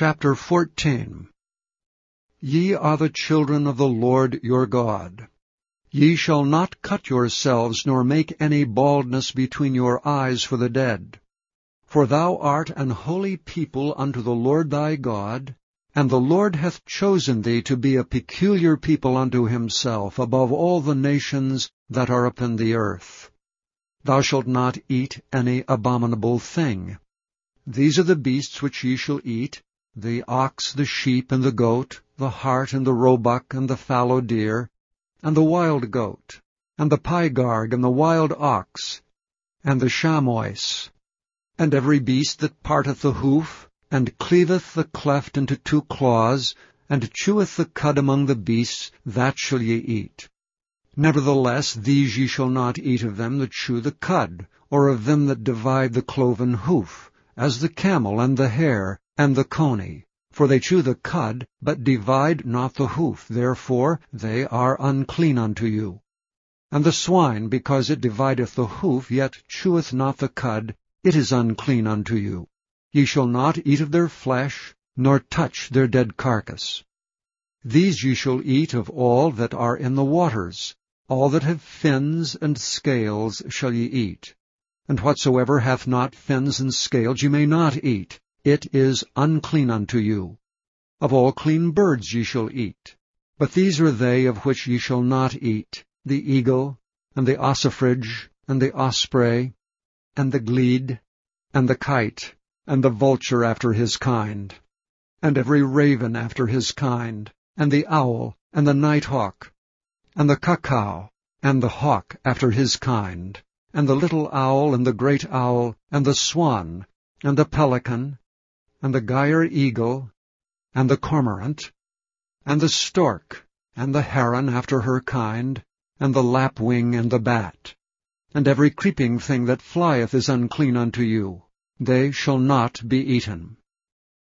Chapter 14 Ye are the children of the Lord your God. Ye shall not cut yourselves, nor make any baldness between your eyes for the dead. For thou art an holy people unto the Lord thy God, and the Lord hath chosen thee to be a peculiar people unto himself above all the nations that are upon the earth. Thou shalt not eat any abominable thing. These are the beasts which ye shall eat, the ox, the sheep, and the goat, the hart, and the roebuck, and the fallow deer, and the wild goat, and the pygarg, and the wild ox, and the chamois, and every beast that parteth the hoof, and cleaveth the cleft into two claws, and cheweth the cud among the beasts, that shall ye eat. Nevertheless these ye shall not eat of them that chew the cud, or of them that divide the cloven hoof, as the camel and the hare, and the coney. For they chew the cud, but divide not the hoof, therefore they are unclean unto you. And the swine, because it divideth the hoof, yet cheweth not the cud, it is unclean unto you. Ye shall not eat of their flesh, nor touch their dead carcass. These ye shall eat of all that are in the waters. All that have fins and scales shall ye eat. And whatsoever hath not fins and scales ye may not eat, it is unclean unto you. Of all clean birds ye shall eat. But these are they of which ye shall not eat, the eagle, and the ossifrage, and the osprey, and the glede, and the kite, and the vulture after his kind, and every raven after his kind, and the owl, and the nighthawk, and the cuckoo, and the hawk after his kind, and the little owl, and the great owl, and the swan, and the pelican, and the gier eagle, and the cormorant, and the stork, and the heron after her kind, and the lapwing and the bat. And every creeping thing that flieth is unclean unto you. They shall not be eaten.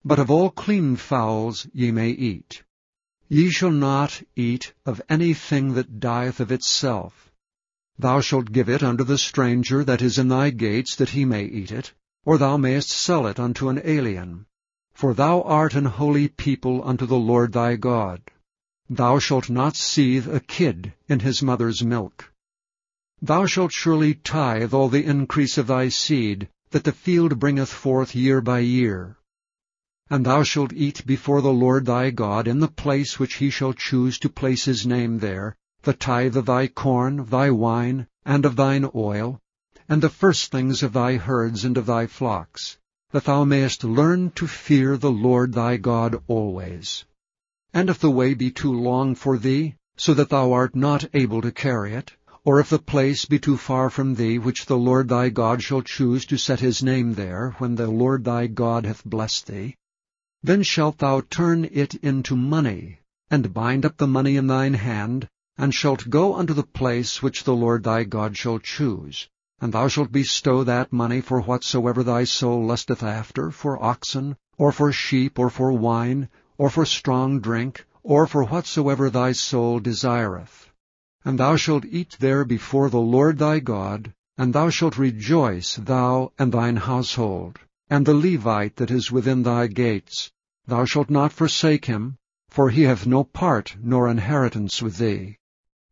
But of all clean fowls ye may eat. Ye shall not eat of any thing that dieth of itself. Thou shalt give it unto the stranger that is in thy gates, that he may eat it or thou mayest sell it unto an alien. For thou art an holy people unto the Lord thy God. Thou shalt not seethe a kid in his mother's milk. Thou shalt surely tithe all the increase of thy seed, that the field bringeth forth year by year. And thou shalt eat before the Lord thy God in the place which he shall choose to place his name there, the tithe of thy corn, thy wine, and of thine oil, and the firstlings of thy herds and of thy flocks, that thou mayest learn to fear the Lord thy God always. And if the way be too long for thee, so that thou art not able to carry it, or if the place be too far from thee which the Lord thy God shall choose to set his name there, when the Lord thy God hath blessed thee, then shalt thou turn it into money, and bind up the money in thine hand, and shalt go unto the place which the Lord thy God shall choose, and thou shalt bestow that money for whatsoever thy soul lusteth after, for oxen, or for sheep, or for wine, or for strong drink, or for whatsoever thy soul desireth. And thou shalt eat there before the Lord thy God, and thou shalt rejoice, thou and thine household, and the Levite that is within thy gates. Thou shalt not forsake him, for he hath no part nor inheritance with thee.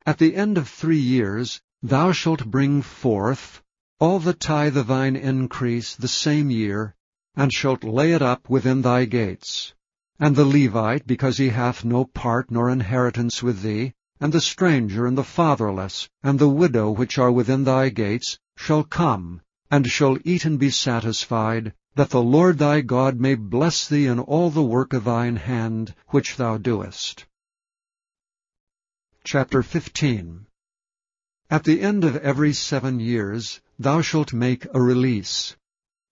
At the end of three years Thou shalt bring forth all the tithe of thine increase the same year, and shalt lay it up within thy gates. And the Levite, because he hath no part nor inheritance with thee, and the stranger, and the fatherless, and the widow which are within thy gates, shall come, and shall eat and be satisfied, that the Lord thy God may bless thee in all the work of thine hand which thou doest. Chapter 15 at the end of every seven years thou shalt make a release.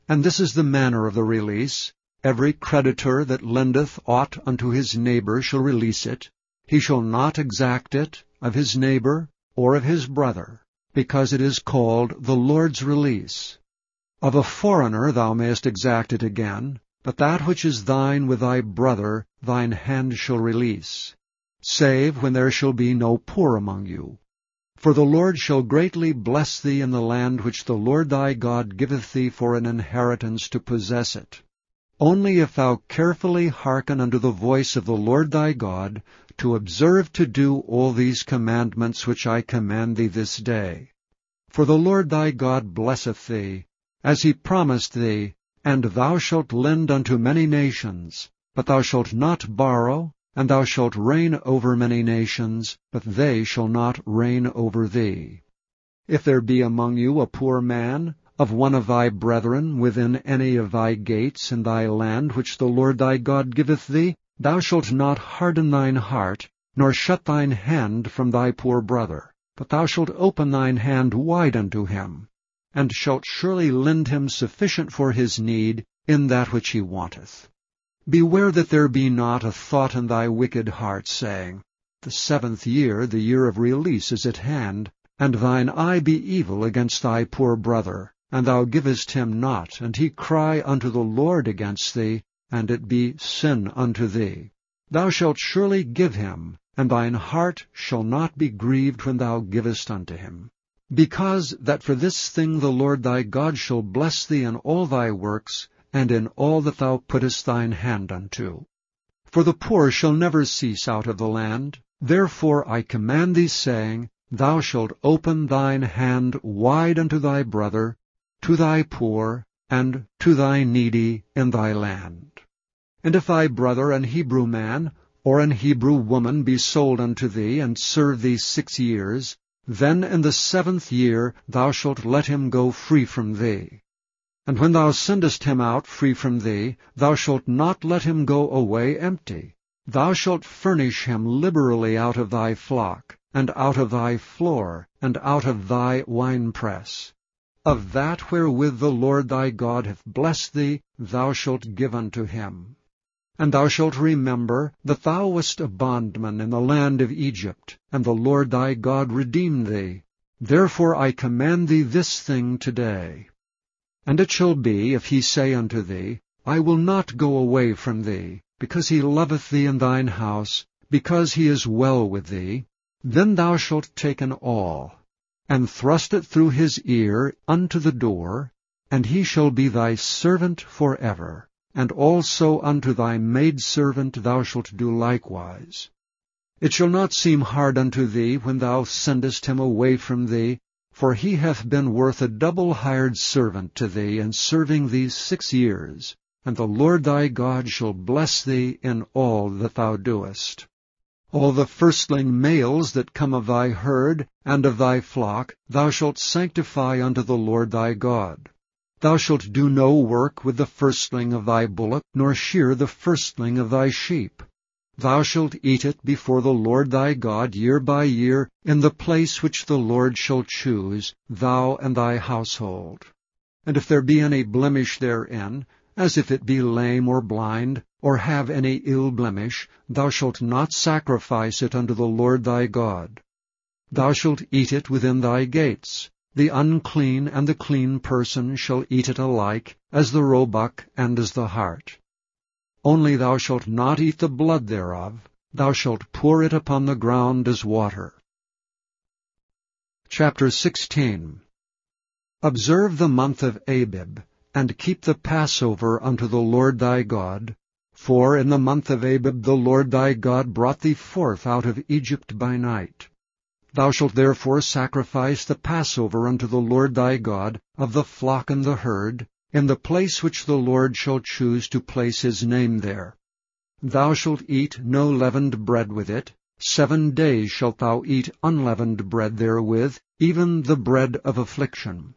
And this is the manner of the release. Every creditor that lendeth aught unto his neighbor shall release it. He shall not exact it of his neighbor or of his brother, because it is called the Lord's release. Of a foreigner thou mayest exact it again, but that which is thine with thy brother thine hand shall release, save when there shall be no poor among you. For the Lord shall greatly bless thee in the land which the Lord thy God giveth thee for an inheritance to possess it. only if thou carefully hearken unto the voice of the Lord thy God, to observe to do all these commandments which I command thee this day. For the Lord thy God blesseth thee, as he promised thee, and thou shalt lend unto many nations, but thou shalt not borrow, and thou shalt reign over many nations, but they shall not reign over thee. If there be among you a poor man, of one of thy brethren, within any of thy gates in thy land which the Lord thy God giveth thee, thou shalt not harden thine heart, nor shut thine hand from thy poor brother, but thou shalt open thine hand wide unto him, and shalt surely lend him sufficient for his need in that which he wanteth. Beware that there be not a thought in thy wicked heart, saying, The seventh year, the year of release, is at hand, and thine eye be evil against thy poor brother, and thou givest him not, and he cry unto the Lord against thee, and it be sin unto thee. Thou shalt surely give him, and thine heart shall not be grieved when thou givest unto him. Because that for this thing the Lord thy God shall bless thee in all thy works, and in all that thou puttest thine hand unto. For the poor shall never cease out of the land. Therefore I command thee, saying, Thou shalt open thine hand wide unto thy brother, to thy poor, and to thy needy in thy land. And if thy brother, an Hebrew man, or an Hebrew woman, be sold unto thee, and serve thee six years, then in the seventh year thou shalt let him go free from thee. And when thou sendest him out free from thee, thou shalt not let him go away empty. Thou shalt furnish him liberally out of thy flock, and out of thy floor, and out of thy winepress. Of that wherewith the Lord thy God hath blessed thee, thou shalt give unto him. And thou shalt remember that thou wast a bondman in the land of Egypt, and the Lord thy God redeemed thee. Therefore I command thee this thing today. And it shall be, if he say unto thee, I will not go away from thee, because he loveth thee in thine house, because he is well with thee, then thou shalt take an awl, and thrust it through his ear unto the door, and he shall be thy servant for ever. And also unto thy maidservant thou shalt do likewise. It shall not seem hard unto thee when thou sendest him away from thee, for he hath been worth a double hired servant to thee in serving thee six years, and the Lord thy God shall bless thee in all that thou doest. All the firstling males that come of thy herd and of thy flock thou shalt sanctify unto the Lord thy God. Thou shalt do no work with the firstling of thy bullock, nor shear the firstling of thy sheep. Thou shalt eat it before the Lord thy God year by year in the place which the Lord shall choose, thou and thy household. And if there be any blemish therein, as if it be lame or blind, or have any ill blemish, thou shalt not sacrifice it unto the Lord thy God. Thou shalt eat it within thy gates. The unclean and the clean person shall eat it alike, as the roebuck and as the hart. Only thou shalt not eat the blood thereof, thou shalt pour it upon the ground as water. Chapter 16 Observe the month of Abib, and keep the Passover unto the Lord thy God. For in the month of Abib the Lord thy God brought thee forth out of Egypt by night. Thou shalt therefore sacrifice the Passover unto the Lord thy God of the flock and the herd, in the place which the Lord shall choose to place his name there. Thou shalt eat no leavened bread with it. Seven days shalt thou eat unleavened bread therewith, even the bread of affliction.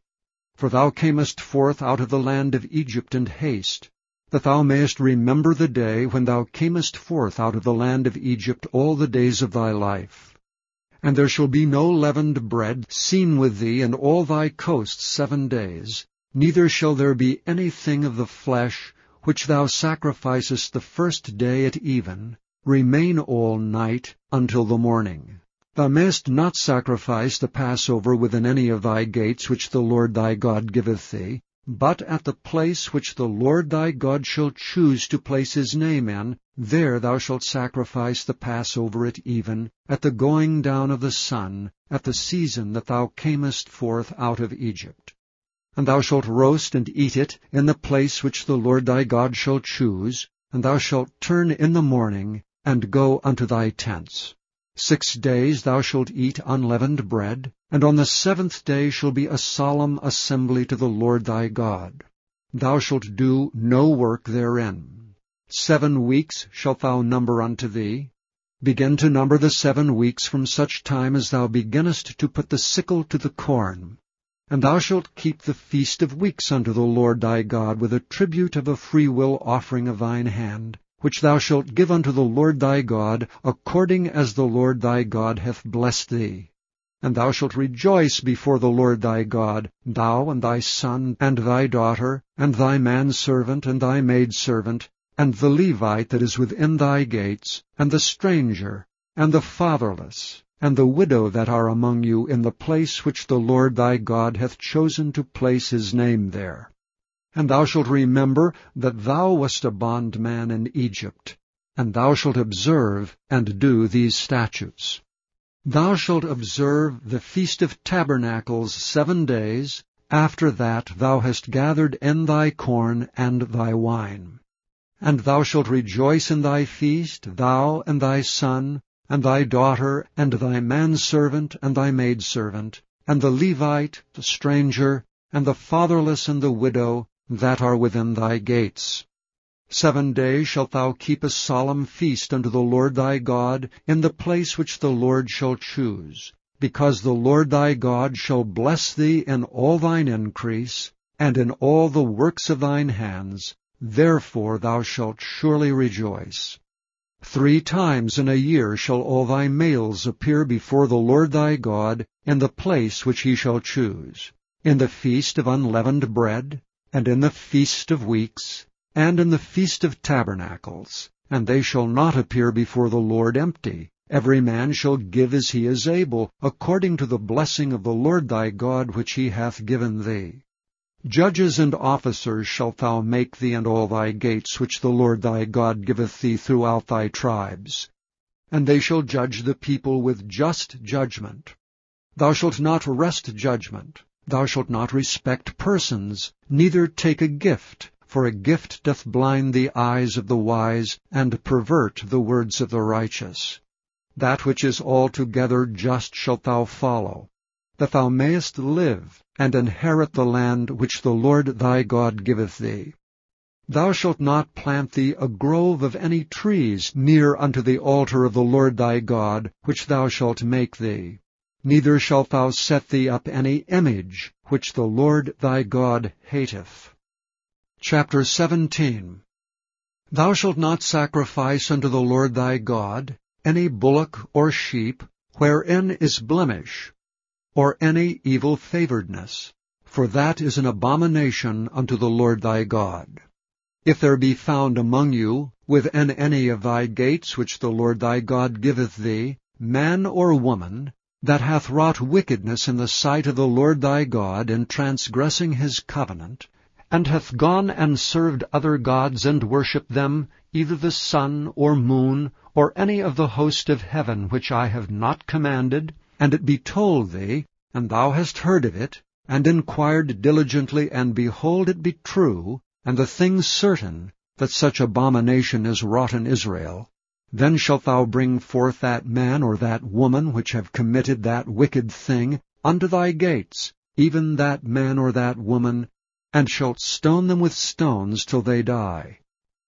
For thou camest forth out of the land of Egypt in haste, that thou mayest remember the day when thou camest forth out of the land of Egypt all the days of thy life. And there shall be no leavened bread seen with thee in all thy coasts seven days, neither shall there be anything of the flesh which thou sacrificest the first day at even, remain all night until the morning. Thou mayest not sacrifice the Passover within any of thy gates which the Lord thy God giveth thee, but at the place which the Lord thy God shall choose to place his name in, there thou shalt sacrifice the Passover at even, at the going down of the sun, at the season that thou camest forth out of Egypt. And thou shalt roast and eat it in the place which the Lord thy God shall choose, and thou shalt turn in the morning, and go unto thy tents. Six days thou shalt eat unleavened bread, and on the seventh day shall be a solemn assembly to the Lord thy God. Thou shalt do no work therein. Seven weeks shalt thou number unto thee. Begin to number the seven weeks from such time as thou beginnest to put the sickle to the corn. And thou shalt keep the feast of weeks unto the Lord thy God with a tribute of a freewill offering of thine hand, which thou shalt give unto the Lord thy God, according as the Lord thy God hath blessed thee. And thou shalt rejoice before the Lord thy God, thou and thy son, and thy daughter, and thy manservant, and thy maidservant, and the Levite that is within thy gates, and the stranger, and the fatherless, and the widow that are among you in the place which the Lord thy God hath chosen to place his name there. And thou shalt remember that thou wast a bondman in Egypt, and thou shalt observe and do these statutes. Thou shalt observe the Feast of Tabernacles seven days, after that thou hast gathered in thy corn and thy wine. And thou shalt rejoice in thy feast, thou and thy son, and thy daughter, and thy manservant, and thy maidservant, and the Levite, the stranger, and the fatherless and the widow, that are within thy gates. Seven days shalt thou keep a solemn feast unto the Lord thy God in the place which the Lord shall choose, because the Lord thy God shall bless thee in all thine increase, and in all the works of thine hands, therefore thou shalt surely rejoice. Three times in a year shall all thy males appear before the Lord thy God in the place which he shall choose, in the feast of unleavened bread, and in the feast of weeks, and in the feast of tabernacles, and they shall not appear before the Lord empty. Every man shall give as he is able, according to the blessing of the Lord thy God which he hath given thee. Judges and officers shalt thou make thee and all thy gates, which the Lord thy God giveth thee throughout thy tribes. And they shall judge the people with just judgment. Thou shalt not wrest judgment. Thou shalt not respect persons, neither take a gift, for a gift doth blind the eyes of the wise, and pervert the words of the righteous. That which is altogether just shalt thou follow, that thou mayest live, and inherit the land which the Lord thy God giveth thee. Thou shalt not plant thee a grove of any trees near unto the altar of the Lord thy God, which thou shalt make thee. Neither shalt thou set thee up any image, which the Lord thy God hateth. Chapter 17 Thou shalt not sacrifice unto the Lord thy God any bullock or sheep, wherein is blemish, or any evil favoredness, for that is an abomination unto the Lord thy God. If there be found among you, within any of thy gates which the Lord thy God giveth thee, man or woman, that hath wrought wickedness in the sight of the Lord thy God in transgressing his covenant, and hath gone and served other gods and worshipped them, either the sun or moon, or any of the host of heaven which I have not commanded, and it be told thee, and thou hast heard of it, and inquired diligently, and behold it be true, and the thing certain, that such abomination is wrought in Israel, then shalt thou bring forth that man or that woman which have committed that wicked thing unto thy gates, even that man or that woman, and shalt stone them with stones till they die.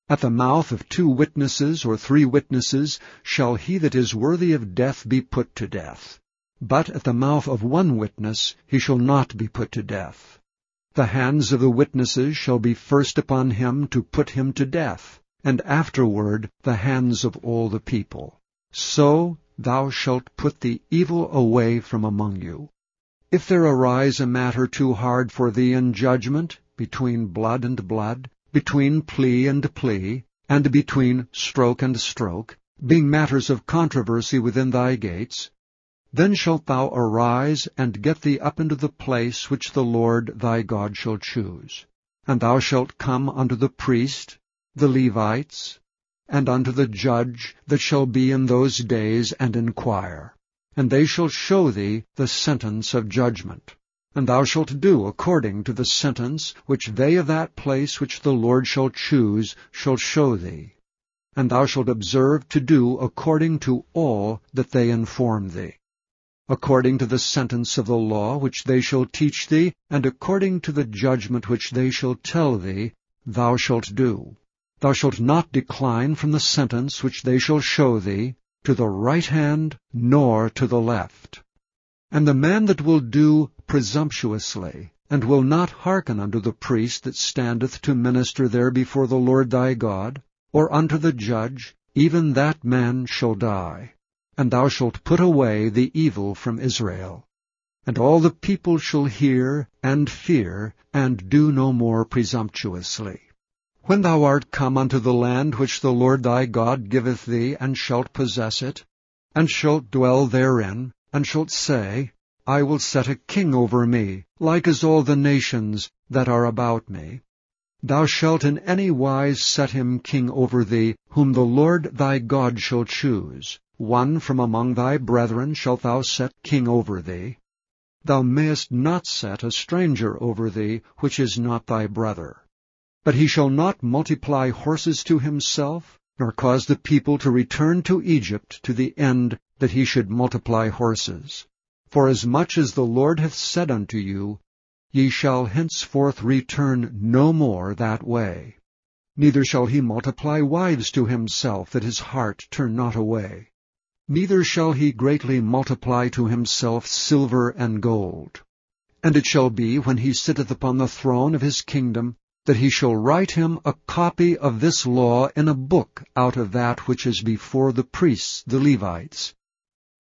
At the mouth of two witnesses or three witnesses shall he that is worthy of death be put to death. But at the mouth of one witness he shall not be put to death. The hands of the witnesses shall be first upon him to put him to death, and afterward the hands of all the people. So thou shalt put the evil away from among you. If there arise a matter too hard for thee in judgment, between blood and blood, between plea and plea, and between stroke and stroke, being matters of controversy within thy gates, then shalt thou arise and get thee up into the place which the Lord thy God shall choose. And thou shalt come unto the priest, the Levites, and unto the judge that shall be in those days, and inquire. And they shall show thee the sentence of judgment. And thou shalt do according to the sentence which they of that place which the Lord shall choose shall show thee. And thou shalt observe to do according to all that they inform thee. According to the sentence of the law which they shall teach thee, and according to the judgment which they shall tell thee, thou shalt do. Thou shalt not decline from the sentence which they shall show thee, to the right hand nor to the left. And the man that will do presumptuously, and will not hearken unto the priest that standeth to minister there before the Lord thy God, or unto the judge, even that man shall die. And thou shalt put away the evil from Israel. And all the people shall hear and fear, and do no more presumptuously. When thou art come unto the land which the Lord thy God giveth thee, and shalt possess it, and shalt dwell therein, and shalt say, I will set a king over me, like as all the nations that are about me. Thou shalt in any wise set him king over thee, whom the Lord thy God shall choose. One from among thy brethren shalt thou set king over thee. Thou mayest not set a stranger over thee, which is not thy brother. But he shall not multiply horses to himself, nor cause the people to return to Egypt to the end that he should multiply horses. For as much as the Lord hath said unto you, ye shall henceforth return no more that way. Neither shall he multiply wives to himself, that his heart turn not away. Neither shall he greatly multiply to himself silver and gold. And it shall be, when he sitteth upon the throne of his kingdom, that he shall write him a copy of this law in a book out of that which is before the priests, the Levites.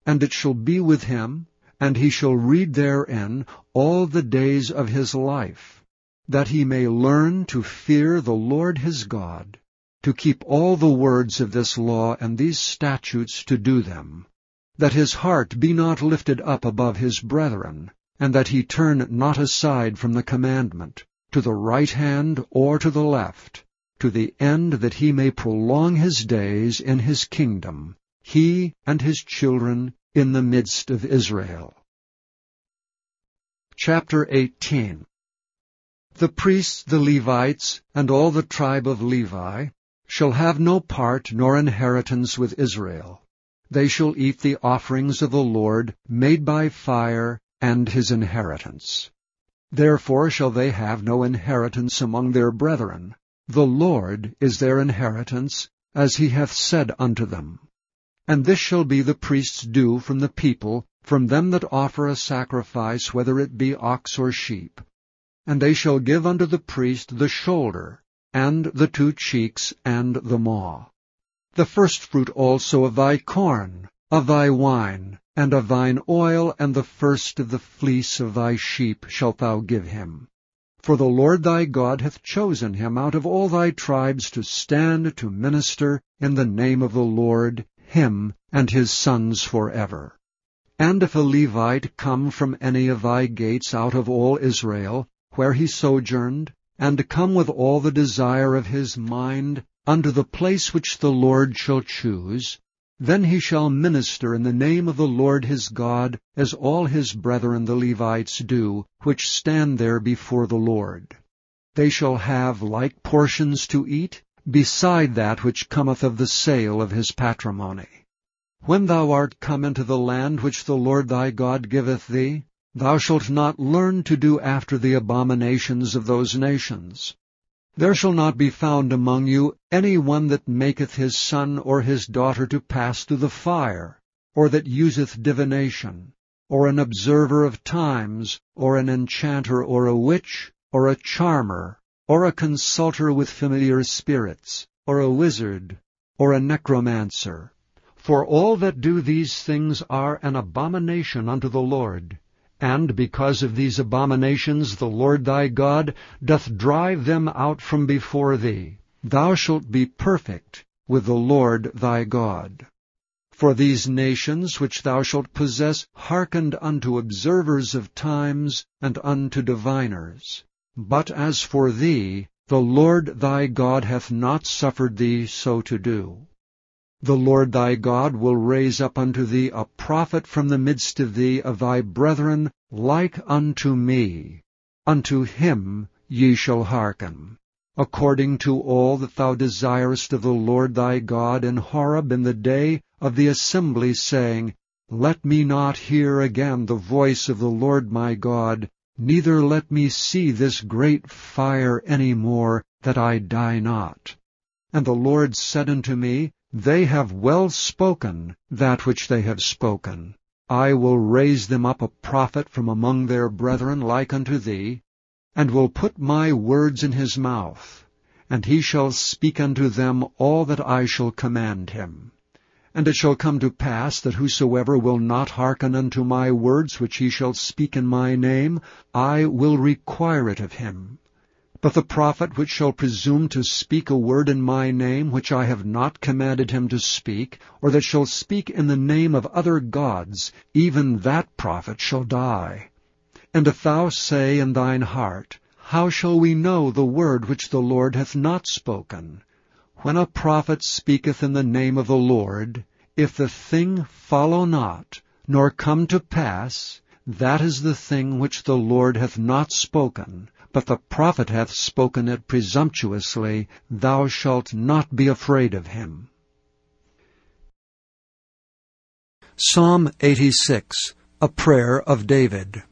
And it shall be with him, and he shall read therein all the days of his life, that he may learn to fear the Lord his God, to keep all the words of this law and these statutes to do them, that his heart be not lifted up above his brethren, and that he turn not aside from the commandment, to the right hand or to the left, to the end that he may prolong his days in his kingdom, he and his children in the midst of Israel. Chapter 18 The priests, the Levites, and all the tribe of Levi, shall have no part nor inheritance with Israel. They shall eat the offerings of the Lord made by fire and his inheritance. Therefore shall they have no inheritance among their brethren. The Lord is their inheritance, as he hath said unto them. And this shall be the priest's due from the people, from them that offer a sacrifice, whether it be ox or sheep. And they shall give unto the priest the shoulder, and the two cheeks, and the maw. The firstfruit also of thy corn, of thy wine, and of thine oil, and the first of the fleece of thy sheep shalt thou give him. For the Lord thy God hath chosen him out of all thy tribes to stand to minister in the name of the Lord, him and his sons for ever. And if a Levite come from any of thy gates out of all Israel, where he sojourned, and to come with all the desire of his mind unto the place which the Lord shall choose, then he shall minister in the name of the Lord his God, as all his brethren the Levites do, which stand there before the Lord. They shall have like portions to eat, beside that which cometh of the sale of his patrimony. When thou art come into the land which the Lord thy God giveth thee, thou shalt not learn to do after the abominations of those nations. There shall not be found among you any one that maketh his son or his daughter to pass through the fire, or that useth divination, or an observer of times, or an enchanter, or a witch, or a charmer, or a consulter with familiar spirits, or a wizard, or a necromancer. For all that do these things are an abomination unto the Lord. And because of these abominations the Lord thy God doth drive them out from before thee. Thou shalt be perfect with the Lord thy God. For these nations which thou shalt possess hearkened unto observers of times and unto diviners. But as for thee, the Lord thy God hath not suffered thee so to do. The Lord thy God will raise up unto thee a prophet from the midst of thee of thy brethren like unto me. Unto him ye shall hearken. According to all that thou desirest of the Lord thy God in Horeb in the day of the assembly, saying, Let me not hear again the voice of the Lord my God, neither let me see this great fire any more, that I die not. And the Lord said unto me, they have well spoken that which they have spoken. I will raise them up a prophet from among their brethren like unto thee, and will put my words in his mouth, and he shall speak unto them all that I shall command him. And it shall come to pass that whosoever will not hearken unto my words which he shall speak in my name, I will require it of him. But the prophet which shall presume to speak a word in my name which I have not commanded him to speak, or that shall speak in the name of other gods, even that prophet shall die. And if thou say in thine heart, How shall we know the word which the Lord hath not spoken? When a prophet speaketh in the name of the Lord, if the thing follow not, nor come to pass, that is the thing which the Lord hath not spoken, but the prophet hath spoken it presumptuously, thou shalt not be afraid of him. Psalm 86, a prayer of David.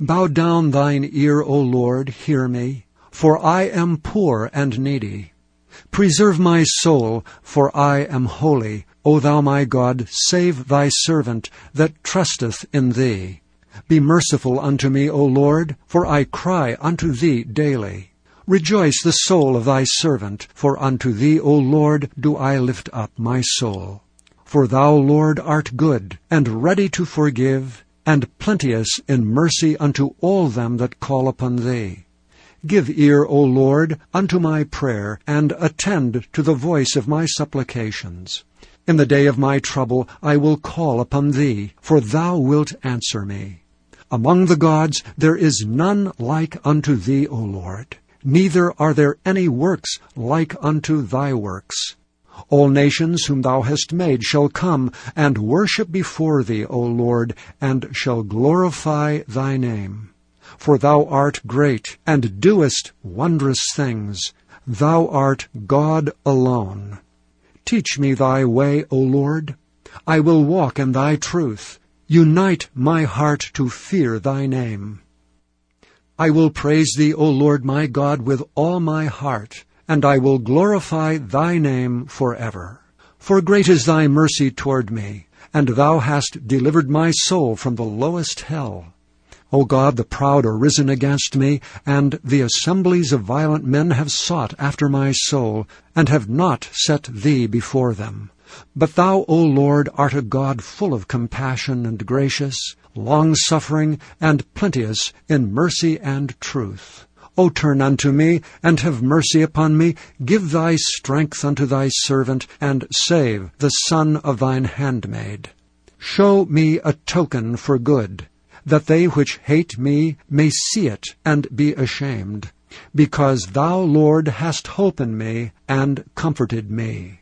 Bow down thine ear, O Lord, hear me, for I am poor and needy. Preserve my soul, for I am holy. O thou my God, save thy servant that trusteth in thee. Be merciful unto me, O Lord, for I cry unto thee daily. Rejoice the soul of thy servant, for unto thee, O Lord, do I lift up my soul. For thou, Lord, art good, and ready to forgive, and plenteous in mercy unto all them that call upon thee. Give ear, O Lord, unto my prayer, and attend to the voice of my supplications. In the day of my trouble I will call upon thee, for thou wilt answer me. Among the gods there is none like unto thee, O Lord, neither are there any works like unto thy works. All nations whom thou hast made shall come and worship before thee, O Lord, and shall glorify thy name. For thou art great, and doest wondrous things. Thou art God alone. Teach me thy way, O Lord. I will walk in thy truth. Unite my heart to fear thy name. I will praise thee, O Lord my God, with all my heart, and I will glorify thy name forever. For great is thy mercy toward me, and thou hast delivered my soul from the lowest hell. O God, the proud are risen against me, and the assemblies of violent men have sought after my soul, and have not set thee before them. But thou, O Lord, art a God full of compassion and gracious, long-suffering, and plenteous in mercy and truth. O turn unto me, and have mercy upon me. Give thy strength unto thy servant, and save the son of thine handmaid. Show me a token for good, that they which hate me may see it and be ashamed, because thou, Lord, hast holpen me and comforted me.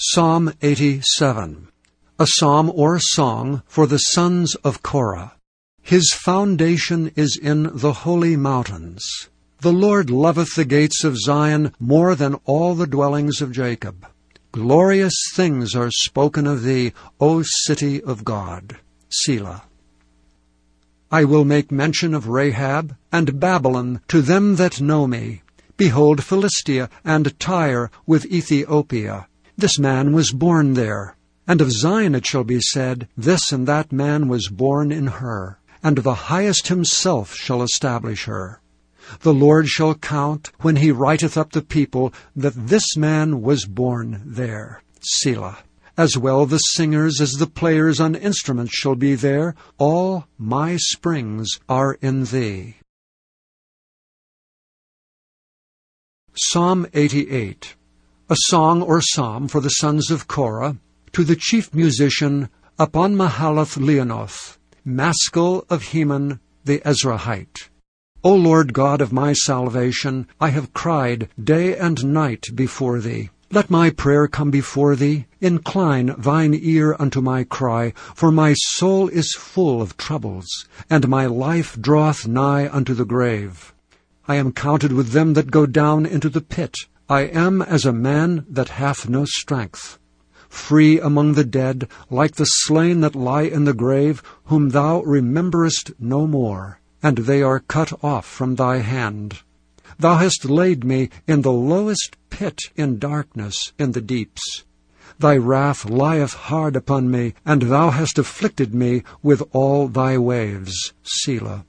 Psalm 87 A psalm or song for the sons of Korah. His foundation is in the holy mountains. The Lord loveth the gates of Zion more than all the dwellings of Jacob. Glorious things are spoken of thee, O city of God. Selah. I will make mention of Rahab and Babylon to them that know me. Behold Philistia and Tyre with Ethiopia. This man was born there. And of Zion it shall be said, This and that man was born in her. And the highest himself shall establish her. The Lord shall count, when he writeth up the people, that this man was born there. Selah. As well the singers as the players on instruments shall be there. All my springs are in thee. Psalm 88 a song or psalm for the sons of Korah, to the chief musician upon Mahalath Leannoth, Maschil of Heman the Ezrahite. O Lord God of my salvation, I have cried day and night before thee. Let my prayer come before thee. Incline thine ear unto my cry, for my soul is full of troubles, and my life draweth nigh unto the grave. I am counted with them that go down into the pit. I am as a man that hath no strength. Free among the dead, like the slain that lie in the grave, whom thou rememberest no more and they are cut off from thy hand. Thou hast laid me in the lowest pit in darkness in the deeps. Thy wrath lieth hard upon me, and thou hast afflicted me with all thy waves. Selah.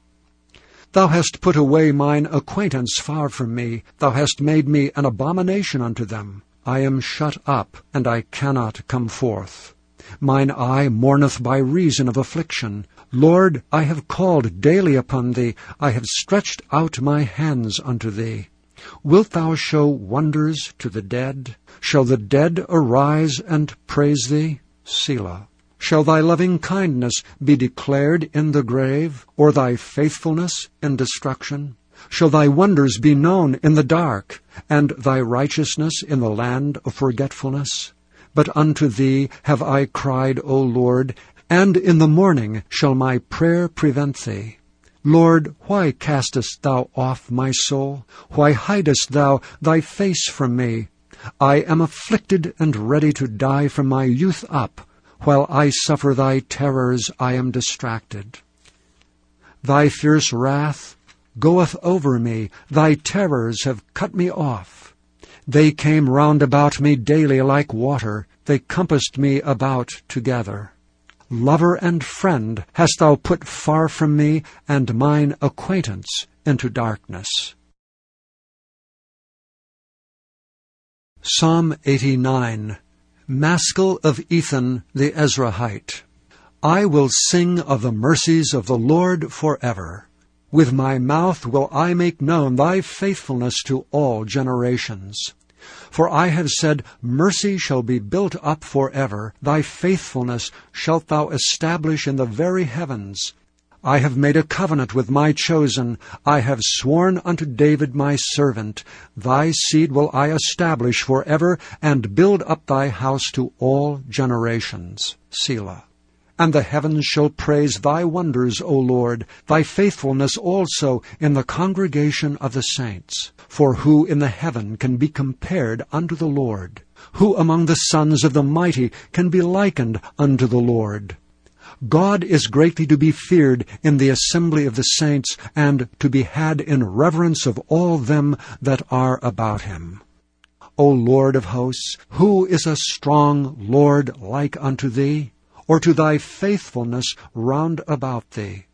Thou hast put away mine acquaintance far from me. Thou hast made me an abomination unto them. I am shut up, and I cannot come forth. Mine eye mourneth by reason of affliction. Lord, I have called daily upon thee, I have stretched out my hands unto thee. Wilt thou show wonders to the dead? Shall the dead arise and praise thee? Selah. Shall thy loving kindness be declared in the grave, or thy faithfulness in destruction? Shall thy wonders be known in the dark, and thy righteousness in the land of forgetfulness? But unto thee have I cried, O Lord, and in the morning shall my prayer prevent thee. Lord, why castest thou off my soul? Why hidest thou thy face from me? I am afflicted and ready to die from my youth up. While I suffer thy terrors, I am distracted. Thy fierce wrath goeth over me, thy terrors have cut me off. They came round about me daily like water, they compassed me about together. Lover and friend hast thou put far from me, and mine acquaintance into darkness. Psalm 89 Maschil of Ethan the Ezrahite I will sing of the mercies of the Lord forever. With my mouth will I make known thy faithfulness to all generations. For I have said, Mercy shall be built up for ever. Thy faithfulness shalt thou establish in the very heavens. I have made a covenant with my chosen. I have sworn unto David my servant. Thy seed will I establish for ever, and build up thy house to all generations. Selah. And the heavens shall praise thy wonders, O Lord, thy faithfulness also in the congregation of the saints. For who in the heaven can be compared unto the Lord? Who among the sons of the mighty can be likened unto the Lord? God is greatly to be feared in the assembly of the saints, and to be had in reverence of all them that are about him. O Lord of hosts, who is a strong Lord like unto thee? or to thy faithfulness round about thee.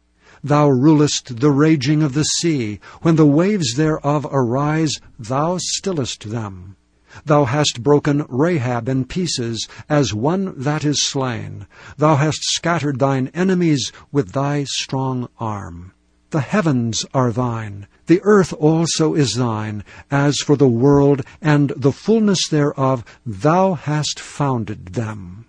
Thou rulest the raging of the sea. When the waves thereof arise, thou stillest them. Thou hast broken Rahab in pieces, as one that is slain. Thou hast scattered thine enemies with thy strong arm. The heavens are thine, the earth also is thine. As for the world and the fullness thereof, thou hast founded them.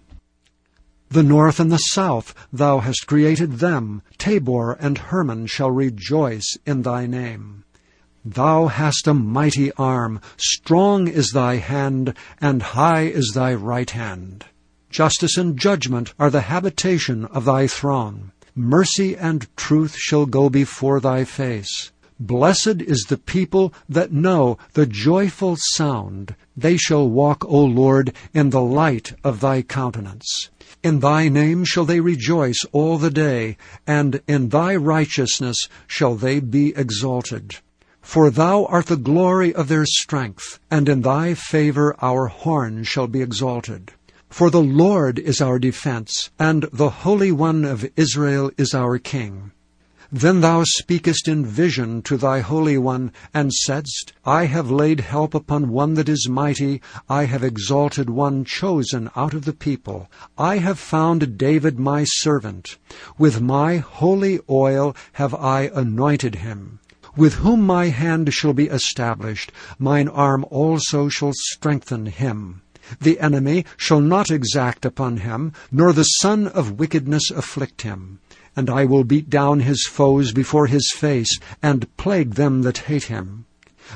The north and the south thou hast created them. Tabor and Hermon shall rejoice in thy name. Thou hast a mighty arm, strong is thy hand, and high is thy right hand. Justice and judgment are the habitation of thy throne. Mercy and truth shall go before thy face. Blessed is the people that know the joyful sound. They shall walk, O Lord, in the light of thy countenance. In thy name shall they rejoice all the day, and in thy righteousness shall they be exalted. For thou art the glory of their strength, and in thy favor our horn shall be exalted. For the Lord is our defense, and the Holy One of Israel is our King. Then thou speakest in vision to thy Holy One, and saidst, I have laid help upon one that is mighty, I have exalted one chosen out of the people. I have found David my servant. With my holy oil have I anointed him. With whom my hand shall be established, mine arm also shall strengthen him. The enemy shall not exact upon him, nor the son of wickedness afflict him. And I will beat down his foes before his face, and plague them that hate him.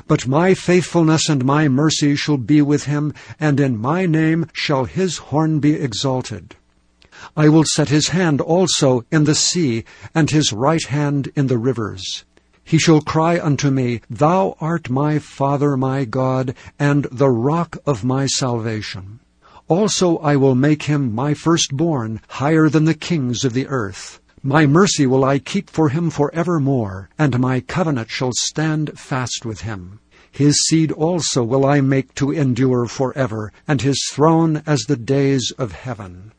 But my faithfulness and my mercy shall be with him, and in my name shall his horn be exalted. I will set his hand also in the sea, and his right hand in the rivers. He shall cry unto me, Thou art my Father, my God, and the rock of my salvation. Also I will make him my firstborn, higher than the kings of the earth. My mercy will I keep for him for evermore, and my covenant shall stand fast with him. His seed also will I make to endure for ever, and his throne as the days of heaven.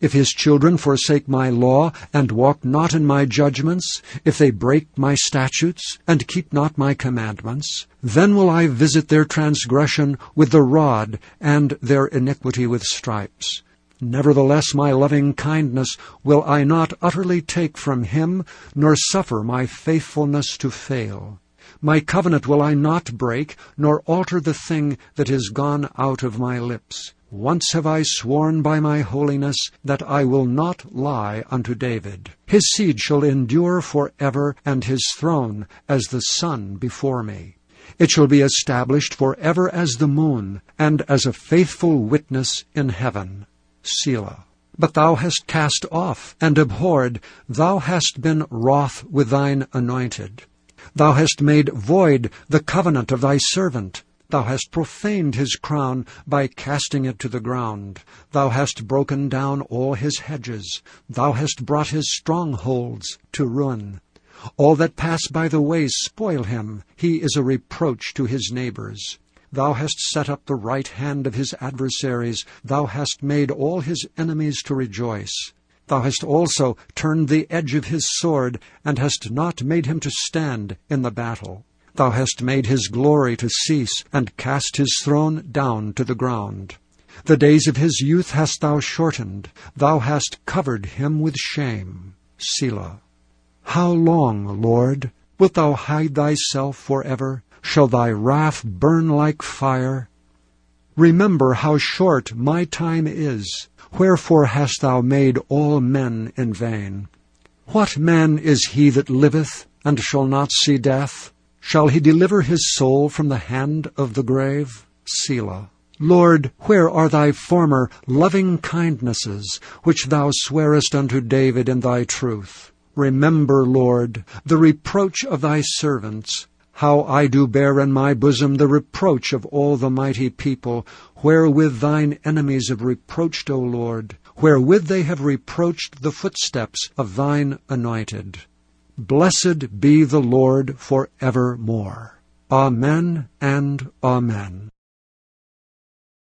If his children forsake my law, and walk not in my judgments, if they break my statutes, and keep not my commandments, then will I visit their transgression with the rod, and their iniquity with stripes. Nevertheless my loving kindness will I not utterly take from him, nor suffer my faithfulness to fail. My covenant will I not break, nor alter the thing that is gone out of my lips. Once have I sworn by my holiness that I will not lie unto David. His seed shall endure for ever, and his throne as the sun before me. It shall be established for ever as the moon, and as a faithful witness in heaven. Selah. But thou hast cast off and abhorred, thou hast been wroth with thine anointed. Thou hast made void the covenant of thy servant. Thou hast profaned his crown by casting it to the ground. Thou hast broken down all his hedges. Thou hast brought his strongholds to ruin. All that pass by the way spoil him. He is a reproach to his neighbors. Thou hast set up the right hand of his adversaries. Thou hast made all his enemies to rejoice. Thou hast also turned the edge of his sword, and hast not made him to stand in the battle. Thou hast made his glory to cease, and cast his throne down to the ground. The days of his youth hast thou shortened. Thou hast covered him with shame. Selah. How long, Lord? Wilt thou hide thyself for ever? Shall thy wrath burn like fire? Remember how short my time is. Wherefore hast thou made all men in vain? What man is he that liveth, and shall not see death? Shall he deliver his soul from the hand of the grave? Selah. Lord, where are thy former loving kindnesses, which thou swearest unto David in thy truth? Remember, Lord, the reproach of thy servants, how I do bear in my bosom the reproach of all the mighty people, wherewith thine enemies have reproached, O Lord, wherewith they have reproached the footsteps of thine anointed. Blessed be the Lord for evermore. Amen and Amen.